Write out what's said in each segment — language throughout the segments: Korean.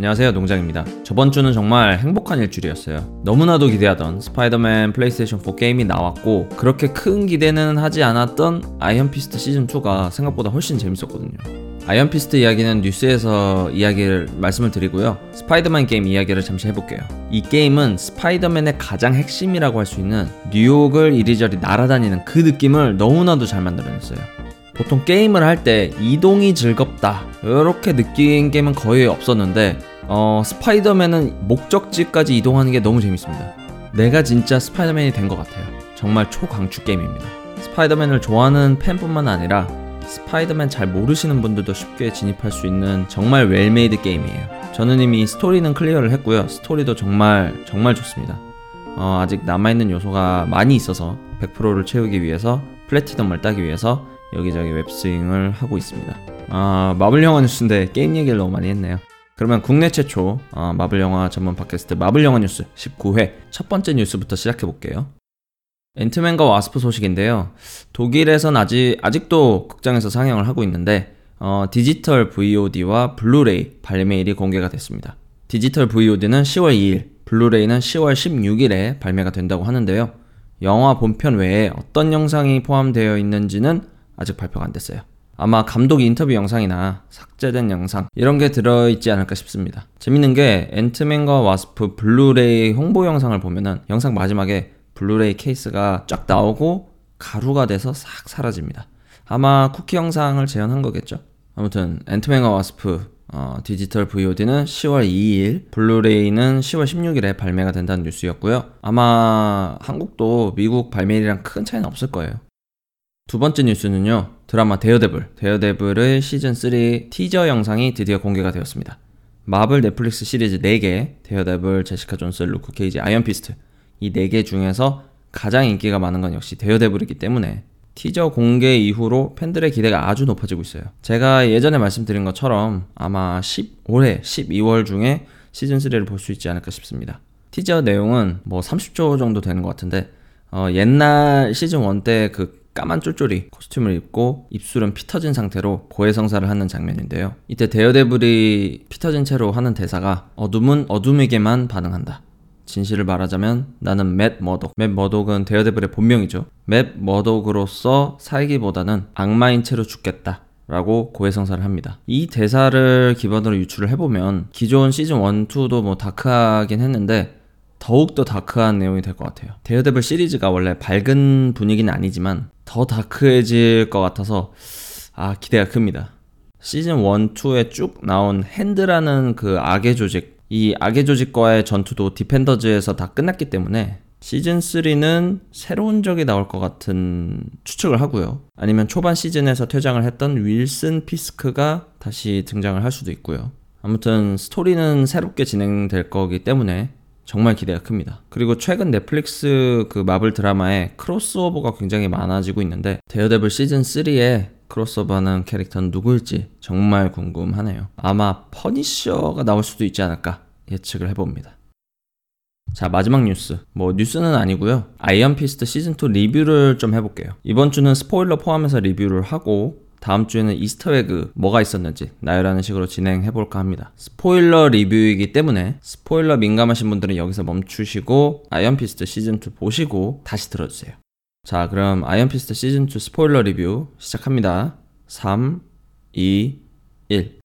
안녕하세요 농장입니다. 저번 주는 정말 행복한 일주일이었어요. 너무나도 기대하던 스파이더맨 플레이스테이션 4 게임이 나왔고 그렇게 큰 기대는 하지 않았던 아이언피스트 시즌2가 생각보다 훨씬 재밌었거든요. 아이언피스트 이야기는 뉴스에서 이야기를 말씀을 드리고요. 스파이더맨 게임 이야기를 잠시 해볼게요. 이 게임은 스파이더맨의 가장 핵심이라고 할 수 있는 뉴욕을 이리저리 날아다니는 그 느낌을 너무나도 잘 만들어냈어요. 보통 게임을 할 때 이동이 즐겁다 이렇게 느낀 게임은 거의 없었는데 어, 스파이더맨은 목적지까지 이동하는 게 너무 재밌습니다. 내가 진짜 스파이더맨이 된 것 같아요. 정말 초강추 게임입니다. 스파이더맨을 좋아하는 팬뿐만 아니라 스파이더맨 잘 모르시는 분들도 쉽게 진입할 수 있는 정말 well-made 게임이에요. 저는 이미 스토리는 클리어를 했고요. 스토리도 정말 정말 좋습니다. 어, 아직 남아있는 요소가 많이 있어서 100%를 채우기 위해서 플래티넘을 따기 위해서 여기저기 web swing을 하고 있습니다. 아, 마블 영화 뉴스인데 게임 얘기를 너무 많이 했네요. 그러면 국내 최초 어, 마블 영화 전문 팟캐스트 마블 영화 뉴스 19회 첫 번째 뉴스부터 시작해 볼게요. 앤트맨과 와스프 소식인데요. 독일에선 아직 아직도 극장에서 상영을 하고 있는데 어, 디지털 VOD와 블루레이 발매일이 공개가 됐습니다. 디지털 VOD는 10월 2일, 블루레이는 10월 16일에 발매가 된다고 하는데요. 영화 본편 외에 어떤 영상이 포함되어 있는지는 아직 발표가 안 됐어요. 아마 감독 인터뷰 영상이나 삭제된 영상 이런 게 들어있지 않을까 싶습니다. 재밌는 게 앤트맨과 와스프 블루레이 홍보 영상을 보면은 영상 마지막에 블루레이 케이스가 쫙 나오고 가루가 돼서 싹 사라집니다. 아마 쿠키 영상을 재현한 거겠죠? 아무튼 앤트맨과 와스프 어, 디지털 VOD는 10월 2일, 블루레이는 10월 16일에 발매가 된다는 뉴스였고요. 아마 한국도 미국 발매일이랑 큰 차이는 없을 거예요. 두 번째 뉴스는요. 드라마 데어데블, 데어데블의 시즌3 티저 영상이 드디어 공개가 되었습니다. 마블 넷플릭스 시리즈 4개, 데어데블, 제시카 존스, 루크 케이지, 아이언 피스트 이 4개 중에서 가장 인기가 많은 건 역시 데어데블이기 때문에 티저 공개 이후로 팬들의 기대가 아주 높아지고 있어요. 제가 예전에 말씀드린 것처럼 아마 10, 올해 12월 중에 시즌3를 볼 수 있지 않을까 싶습니다. 티저 내용은 뭐 30초 정도 되는 것 같은데 어, 옛날 시즌 1 때그 까만 쫄쫄이 코스튬을 입고 입술은 피 터진 상태로 고해성사를 하는 장면인데요. 이때 데어데블이 피 터진 채로 하는 대사가 어둠은 어둠에게만 반응한다. 진실을 말하자면 나는 맷 머독. 맷 머독은 데어데블의 본명이죠. 맷 머독으로서 살기보다는 악마인 채로 죽겠다. 라고 고해성사를 합니다. 이 대사를 기반으로 유출을 해보면 기존 시즌 1, 2도 뭐 다크하긴 했는데 더욱더 다크한 내용이 될 것 같아요. 데어데블 시리즈가 원래 밝은 분위기는 아니지만 더 다크해질 것 같아서 아 기대가 큽니다. 시즌 1, 2에 쭉 나온 핸드라는 그 악의 조직 이 악의 조직과의 전투도 디펜더즈에서 다 끝났기 때문에 시즌 3는 새로운 적이 나올 것 같은 추측을 하고요. 아니면 초반 시즌에서 퇴장을 했던 윌슨 피스크가 다시 등장을 할 수도 있고요. 아무튼 스토리는 새롭게 진행될 거기 때문에 정말 기대가 큽니다. 그리고 최근 넷플릭스 그 마블 드라마에 크로스오버가 굉장히 많아지고 있는데 데어데블 시즌 3에 크로스오버하는 캐릭터는 누구일지 정말 궁금하네요. 아마 퍼니셔가 나올 수도 있지 않을까 예측을 해봅니다. 자 마지막 뉴스 뭐 뉴스는 아니고요 아이언피스트 시즌2 리뷰를 좀 해볼게요 이번 주는 스포일러 포함해서 리뷰를 하고 다음 주에는 Easter egg 뭐가 있었는지 나열하는 식으로 진행해 볼까 합니다. 스포일러 리뷰이기 때문에 스포일러 민감하신 분들은 여기서 멈추시고 아이언피스트 시즌2 보시고 다시 들어주세요. 자, 그럼 아이언피스트 시즌2 스포일러 리뷰 시작합니다. 3, 2, 1.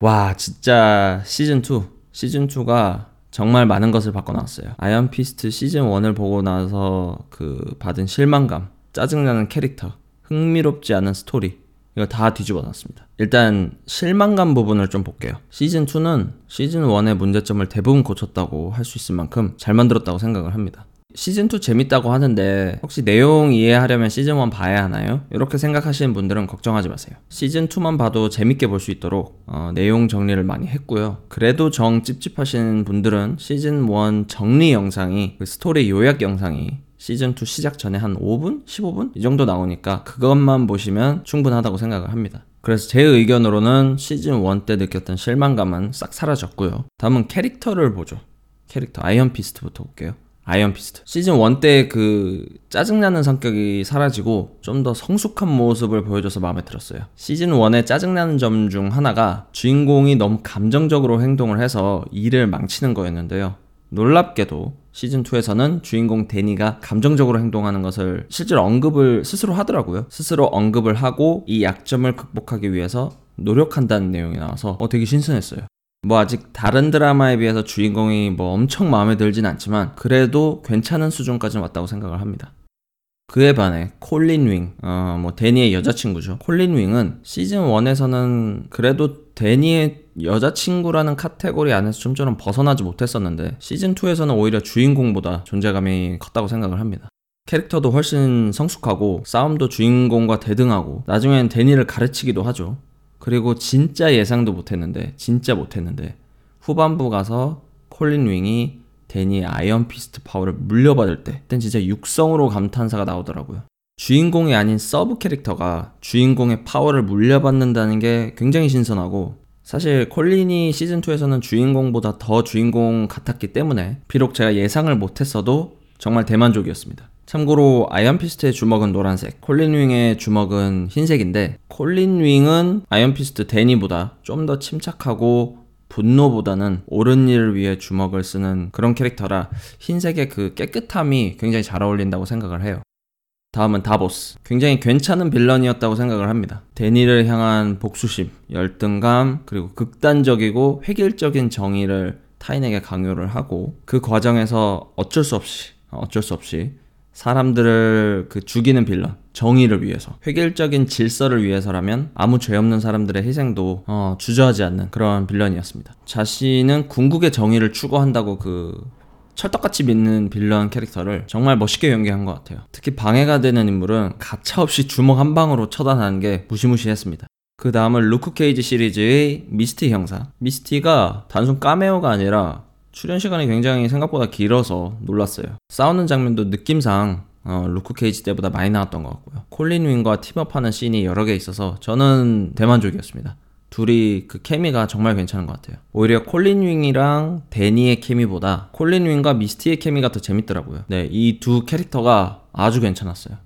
와, 진짜 시즌2. 시즌2가 정말 많은 것을 바꿔놨어요. 아이언피스트 시즌1을 보고 나서 그 받은 실망감, 짜증나는 캐릭터, 흥미롭지 않은 스토리, 이거 다 뒤집어 놨습니다. 일단 실망감 부분을 좀 볼게요. 시즌 2는 시즌 1의 문제점을 대부분 고쳤다고 할 수 있을 만큼 잘 만들었다고 생각을 합니다. 시즌 2 재밌다고 하는데 혹시 내용 이해하려면 시즌 1 봐야 하나요? 이렇게 생각하시는 분들은 걱정하지 마세요. 시즌 2만 봐도 재밌게 볼 수 있도록 어, 내용 정리를 많이 했고요. 그래도 정 찝찝하신 분들은 시즌 1 정리 영상이 그 스토리 요약 영상이 시즌2 시작 전에 한 5분? 15분? 이 정도 나오니까 그것만 보시면 충분하다고 생각을 합니다. 그래서 제 의견으로는 시즌1 때 느꼈던 실망감은 싹 사라졌고요. 다음은 캐릭터를 보죠. 캐릭터, 아이언 피스트부터 볼게요. 아이언 피스트. 시즌 1 때 그 짜증나는 성격이 사라지고 좀 더 성숙한 모습을 보여줘서 마음에 들었어요. 시즌 1의 짜증나는 점 중 하나가 주인공이 너무 감정적으로 행동을 해서 일을 망치는 거였는데요. 놀랍게도 시즌2에서는 주인공 데니가 감정적으로 행동하는 것을 실제로 언급을 스스로 하더라고요. 스스로 언급을 하고 이 약점을 극복하기 위해서 노력한다는 내용이 나와서 어, 되게 신선했어요. 뭐 아직 다른 드라마에 비해서 주인공이 뭐 엄청 마음에 들진 않지만 그래도 괜찮은 수준까지는 왔다고 생각을 합니다. 그에 반해 콜린 윙, 어, 뭐 데니의 여자친구죠. 콜린 윙은 시즌 1에서는 그래도 데니의 여자친구라는 카테고리 안에서 좀처럼 벗어나지 못했었는데 시즌 2에서는 오히려 주인공보다 존재감이 컸다고 생각을 합니다. 캐릭터도 훨씬 성숙하고 싸움도 주인공과 대등하고 나중엔 데니를 가르치기도 하죠. 그리고 진짜 예상도 못했는데 진짜 못했는데 후반부 가서 콜린 윙이 데니의 아이언 피스트 파워를 물려받을 때 그땐 진짜 육성으로 감탄사가 나오더라고요. 주인공이 아닌 서브 캐릭터가 주인공의 파워를 물려받는다는 게 굉장히 신선하고 사실 콜린이 시즌2에서는 주인공보다 더 주인공 같았기 때문에 비록 제가 예상을 못했어도 정말 대만족이었습니다. 참고로 아이언 피스트의 주먹은 노란색, 콜린 윙의 주먹은 흰색인데 콜린 윙은 아이언 피스트 데니보다 좀 더 침착하고 분노보다는 옳은 일을 위해 주먹을 쓰는 그런 캐릭터라 흰색의 그 깨끗함이 굉장히 잘 어울린다고 생각을 해요. 다음은 다보스. 굉장히 괜찮은 빌런이었다고 생각을 합니다. 데니를 향한 복수심, 열등감, 그리고 극단적이고 획일적인 정의를 타인에게 강요를 하고 그 과정에서 어쩔 수 없이, 어쩔 수 없이 사람들을 그 죽이는 빌런, 정의를 위해서, 획일적인 질서를 위해서라면 아무 죄 없는 사람들의 희생도 어, 주저하지 않는 그런 빌런이었습니다. 자신은 궁극의 정의를 추구한다고 그 철떡같이 믿는 빌런 캐릭터를 정말 멋있게 연기한 것 같아요. 특히 방해가 되는 인물은 가차없이 주먹 한 방으로 처단하는 게 무시무시했습니다. 그 다음은 루크 케이지 시리즈의 미스티 형사. 미스티가 단순 까메오가 아니라 출연 시간이 굉장히 생각보다 길어서 놀랐어요. 싸우는 장면도 느낌상 어, 루크 케이지 때보다 많이 나왔던 것 같고요. 콜린 윙과 team up하는 씬이 여러 개 있어서 저는 대만족이었습니다. 둘이 그 케미가 정말 괜찮은 것 같아요. 오히려 콜린 윙이랑 데니의 케미보다 콜린 윙과 미스티의 케미가 더 재밌더라고요. 네, 이 두 캐릭터가 아주 괜찮았어요.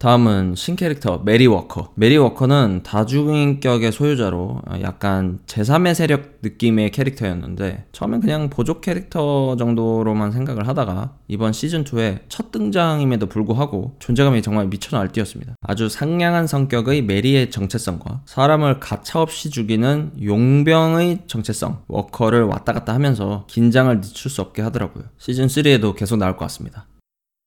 다음은 신캐릭터 메리 워커. 메리 워커는 다중인격의 소유자로 약간 제3의 세력 느낌의 캐릭터였는데 처음엔 그냥 보조 캐릭터 정도로만 생각을 하다가 이번 시즌2의 첫 등장임에도 불구하고 존재감이 정말 미쳐 날뛰었습니다. 아주 상냥한 성격의 메리의 정체성과 사람을 가차없이 죽이는 용병의 정체성 워커를 왔다 갔다 하면서 긴장을 늦출 수 없게 하더라고요. 시즌3에도 계속 나올 것 같습니다.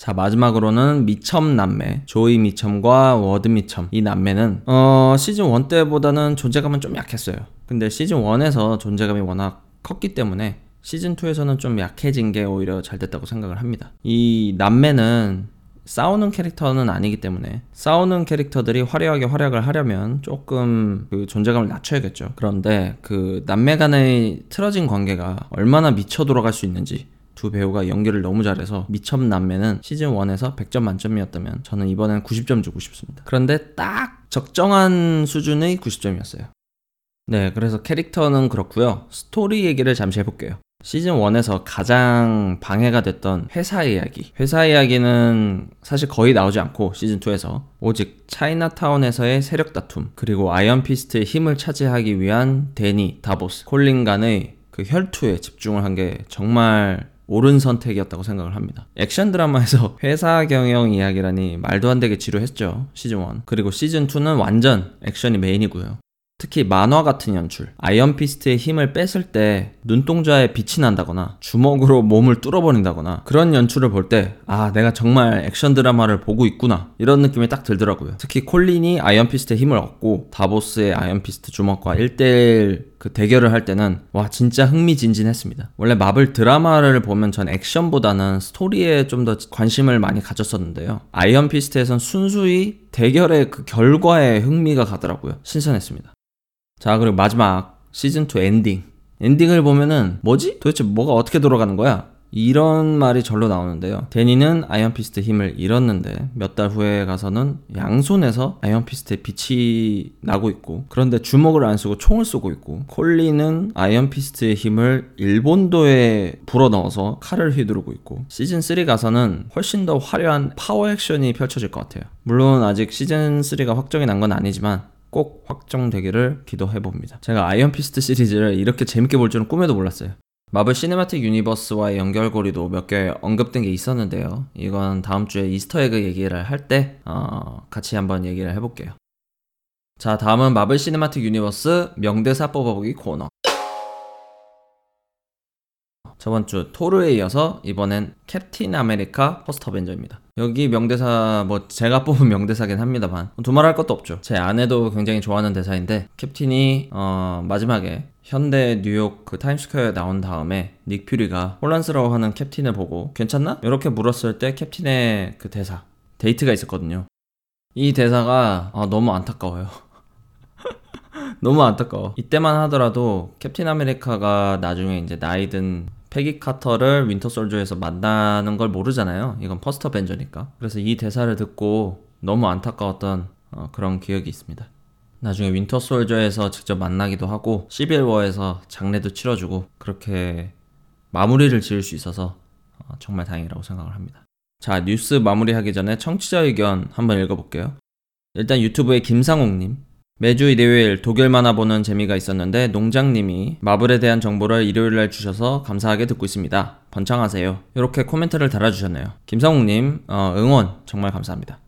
자 마지막으로는 미첨 남매 조이 미첨과 워드 미첨. 이 남매는 어 시즌 1 때보다는 존재감은 좀 약했어요. 근데 시즌 1에서 존재감이 워낙 컸기 때문에 시즌 2에서는 좀 약해진 게 오히려 잘 됐다고 생각을 합니다. 이 남매는 싸우는 캐릭터는 아니기 때문에 싸우는 캐릭터들이 화려하게 활약을 하려면 조금 그 존재감을 낮춰야겠죠. 그런데 그 남매 간의 틀어진 관계가 얼마나 미쳐 돌아갈 수 있는지 두 배우가 연기를 너무 잘해서 미첨 남매는 시즌 1에서 100점 만점이었다면 저는 이번엔 90점 주고 싶습니다. 그런데 딱 적정한 수준의 90점이었어요. 네, 그래서 캐릭터는 그렇고요. 스토리 얘기를 잠시 해볼게요. 시즌 1에서 가장 방해가 됐던 회사 이야기. 회사 이야기는 사실 거의 나오지 않고 시즌 2에서 오직 차이나타운에서의 세력 다툼, 그리고 아이언 피스트의 힘을 차지하기 위한 데니, 다보스, 콜린 간의 그 혈투에 집중을 한 게 정말 옳은 선택이었다고 생각을 합니다. 액션 드라마에서 회사 경영 이야기라니 말도 안 되게 지루했죠. 시즌 1. 그리고 시즌 2는 완전 액션이 메인이고요. 특히 만화 같은 연출, 아이언 피스트의 힘을 냈을 때 눈동자에 빛이 난다거나 주먹으로 몸을 뚫어버린다거나 그런 연출을 볼 때 아 내가 정말 액션 드라마를 보고 있구나 이런 느낌이 딱 들더라고요. 특히 콜린이 아이언 피스트의 힘을 얻고 다보스의 아이언 피스트 주먹과 1대1 그 대결을 할 때는 와 진짜 흥미진진했습니다. 원래 마블 드라마를 보면 전 액션보다는 스토리에 좀 더 관심을 많이 가졌었는데요. 아이언 피스트에선 순수히 대결의 그 결과에 흥미가 가더라고요. 신선했습니다. 자, 그리고 마지막 시즌 2 엔딩. 엔딩을 보면은 뭐지? 도대체 뭐가 어떻게 돌아가는 거야? 이런 말이 절로 나오는데요. 데니는 아이언피스트 힘을 잃었는데 몇 달 후에 가서는 양손에서 아이언피스트의 빛이 나고 있고 그런데 주먹을 안 쓰고 총을 쏘고 있고 콜린은 아이언피스트의 힘을 일본도에 불어넣어서 칼을 휘두르고 있고 시즌 3 가서는 훨씬 더 화려한 파워 액션이 펼쳐질 것 같아요. 물론 아직 시즌 3가 확정이 난 건 아니지만 꼭 확정되기를 기도해 봅니다. 제가 아이언피스트 시리즈를 이렇게 재밌게 볼 줄은 꿈에도 몰랐어요. 마블 시네마틱 유니버스와의 연결고리도 몇 개 언급된 게 있었는데요. 이건 다음 주에 이스터에그 얘기를 할때 어, 같이 한번 얘기를 해볼게요. 자, 다음은 마블 시네마틱 유니버스 명대사 뽑아보기 코너. 저번 주 토르에 이어서 이번엔 캡틴 아메리카 퍼스트 어벤져입니다. 여기 명대사 뭐 제가 뽑은 명대사긴 합니다만 두말할 것도 없죠. 제 아내도 굉장히 좋아하는 대사인데 캡틴이 어 마지막에 현대 뉴욕 그 타임스퀘어에 나온 다음에 닉 퓨리가 혼란스러워하는 캡틴을 보고 괜찮나? 이렇게 물었을 때 캡틴의 그 대사 데이트가 있었거든요. 이 대사가 아, 너무 안타까워요. 너무 안타까워. 이때만 하더라도 캡틴 아메리카가 나중에 이제 나이든 페기 카터를 윈터 솔저에서 만나는 걸 모르잖아요. 이건 퍼스트 어벤져니까. 그래서 이 대사를 듣고 너무 안타까웠던 어, 그런 기억이 있습니다. 나중에 윈터 솔저에서 직접 만나기도 하고 시빌워에서 장례도 치러주고 그렇게 마무리를 지을 수 있어서 어, 정말 다행이라고 생각을 합니다. 자 뉴스 마무리하기 전에 청취자 의견 한번 읽어볼게요. 일단 유튜브에 김상옥님 매주 일요일 독일 만화 보는 재미가 있었는데 농장님이 마블에 대한 정보를 일요일날 주셔서 감사하게 듣고 있습니다. 번창하세요. 이렇게 코멘트를 달아주셨네요. 김성욱님 어, 응원 정말 감사합니다.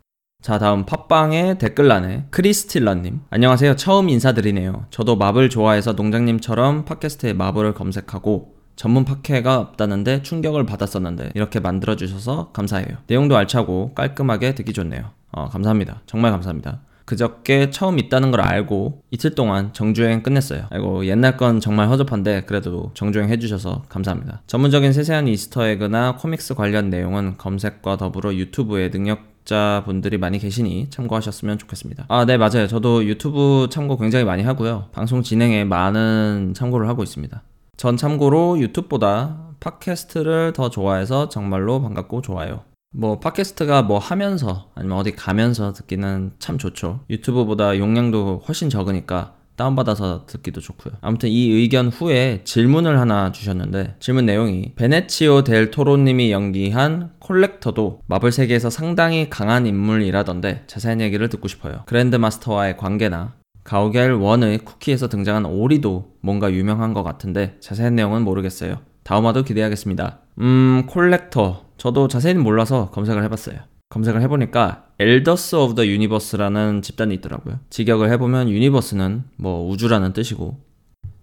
자 다음 팟빵의 댓글란에 크리스틸러님 안녕하세요 처음 인사드리네요 저도 마블 좋아해서 농장님처럼 팟캐스트에 마블을 검색하고 전문 팟캐가 없다는데 충격을 받았었는데 이렇게 만들어주셔서 감사해요 내용도 알차고 깔끔하게 듣기 좋네요 어, 감사합니다 정말 감사합니다 그저께 처음 있다는 걸 알고 이틀 동안 정주행 끝냈어요. 아이고 옛날 건 정말 허접한데 그래도 정주행 해주셔서 감사합니다. 전문적인 세세한 이스터에그나 코믹스 관련 내용은 검색과 더불어 유튜브에 능력 자분들이 많이 계시니 참고하셨으면 좋겠습니다. 아, 네, 맞아요. 저도 유튜브 참고 굉장히 많이 하고요. 방송 진행에 많은 참고를 하고 있습니다. 전 참고로 유튜브보다 팟캐스트를 더 좋아해서 정말로 반갑고 좋아요. 뭐 팟캐스트가 뭐 하면서 아니면 어디 가면서 듣기는 참 좋죠. 유튜브보다 용량도 훨씬 적으니까 다운받아서 듣기도 좋고요. 아무튼 이 의견 후에 질문을 하나 주셨는데 질문 내용이 베니치오 델 토로님이 연기한 콜렉터도 마블 세계에서 상당히 강한 인물이라던데 자세한 얘기를 듣고 싶어요. 그랜드 마스터와의 관계나 가오갤 one의 쿠키에서 등장한 오리도 뭔가 유명한 것 같은데 자세한 내용은 모르겠어요. 다음화도 기대하겠습니다. 음, 콜렉터. 저도 자세히는 몰라서 검색을 해봤어요. 검색을 해보니까 Elders of the Universe라는 집단이 있더라고요. 직역을 해보면 universe는 뭐 우주라는 뜻이고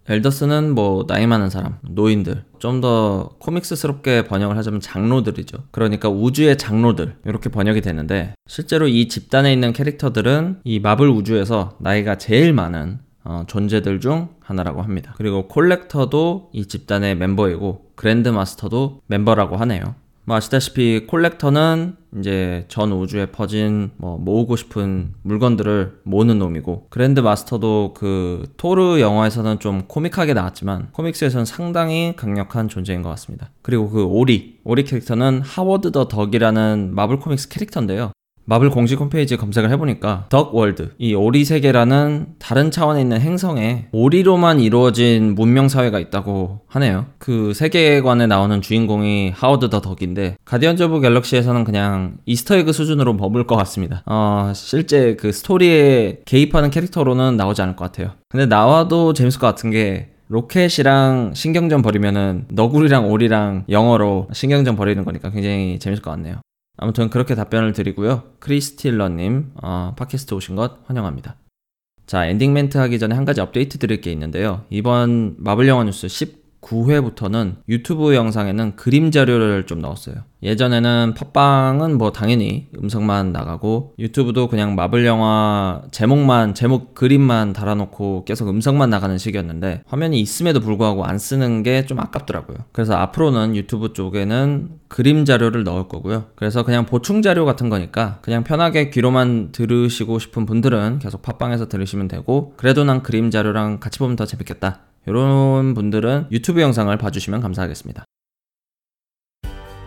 elders는 뭐 나이 많은 사람, 노인들, 좀 더 코믹스스럽게 번역을 하자면 장로들이죠. 그러니까 우주의 장로들 이렇게 번역이 되는데 실제로 이 집단에 있는 캐릭터들은 이 마블 우주에서 나이가 제일 많은 어, 존재들 중 하나라고 합니다. 그리고 콜렉터도 이 집단의 멤버이고 그랜드 마스터도 멤버라고 하네요. 뭐 아시다시피 콜렉터는 이제 전 우주에 퍼진 뭐 모으고 싶은 물건들을 모으는 놈이고 그랜드 마스터도 그 토르 영화에서는 좀 코믹하게 나왔지만 코믹스에서는 상당히 강력한 존재인 것 같습니다. 그리고 그 오리 오리 캐릭터는 하워드 더 덕이라는 마블 코믹스 캐릭터인데요. 마블 공식 홈페이지 검색을 해보니까 덕월드 이 오리 세계라는 다른 차원에 있는 행성에 오리로만 이루어진 문명 사회가 있다고 하네요. 그 세계관에 나오는 주인공이 하워드 더 덕인데 가디언즈 오브 갤럭시에서는 그냥 Easter egg 수준으로 머물 것 같습니다. 어, 실제 그 스토리에 개입하는 캐릭터로는 나오지 않을 것 같아요. 근데 나와도 재밌을 것 같은 게 로켓이랑 신경전 벌이면은 너구리랑 오리랑 영어로 신경전 벌이는 거니까 굉장히 재밌을 것 같네요. 아무튼 그렇게 답변을 드리고요. 크리스틸러님, 어, 팟캐스트 오신 것 환영합니다. 자, 엔딩 멘트 하기 전에 한 가지 업데이트 드릴 게 있는데요. 이번 마블 영화 뉴스 19회부터는 유튜브 영상에는 그림 자료를 좀 넣었어요. 예전에는 팟빵은 뭐 당연히 음성만 나가고 유튜브도 그냥 마블 영화 제목만 제목 그림만 달아놓고 계속 음성만 나가는 식이었는데 화면이 있음에도 불구하고 안 쓰는 게 좀 아깝더라고요. 그래서 앞으로는 유튜브 쪽에는 그림 자료를 넣을 거고요. 그래서 그냥 보충 자료 같은 거니까 그냥 편하게 귀로만 들으시고 싶은 분들은 계속 팟빵에서 들으시면 되고 그래도 난 그림 자료랑 같이 보면 더 재밌겠다. 이런 분들은 유튜브 영상을 봐주시면 감사하겠습니다.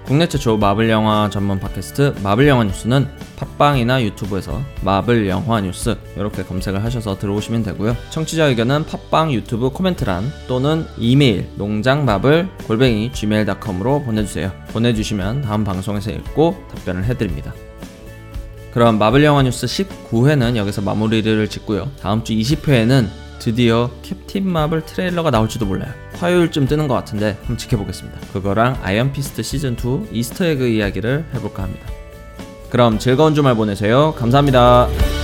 국내 최초 마블 영화 전문 팟캐스트 마블 영화 뉴스는 팟빵이나 유튜브에서 마블 영화 뉴스 이렇게 검색을 하셔서 들어오시면 되고요. 청취자 의견은 팟빵 유튜브 코멘트란 또는 이메일 농장마블 골뱅이 gmail.com으로 보내주세요. 보내주시면 다음 방송에서 읽고 답변을 해드립니다. 그럼 마블 영화 뉴스 19회는 여기서 마무리를 짓고요. 다음 주 20회에는 드디어 캡틴 마블 트레일러가 나올지도 몰라요. 화요일쯤 뜨는 것 같은데 한번 지켜보겠습니다. 그거랑 아이언 피스트 시즌 2 Easter egg 이야기를 해볼까 합니다. 그럼 즐거운 주말 보내세요. 감사합니다.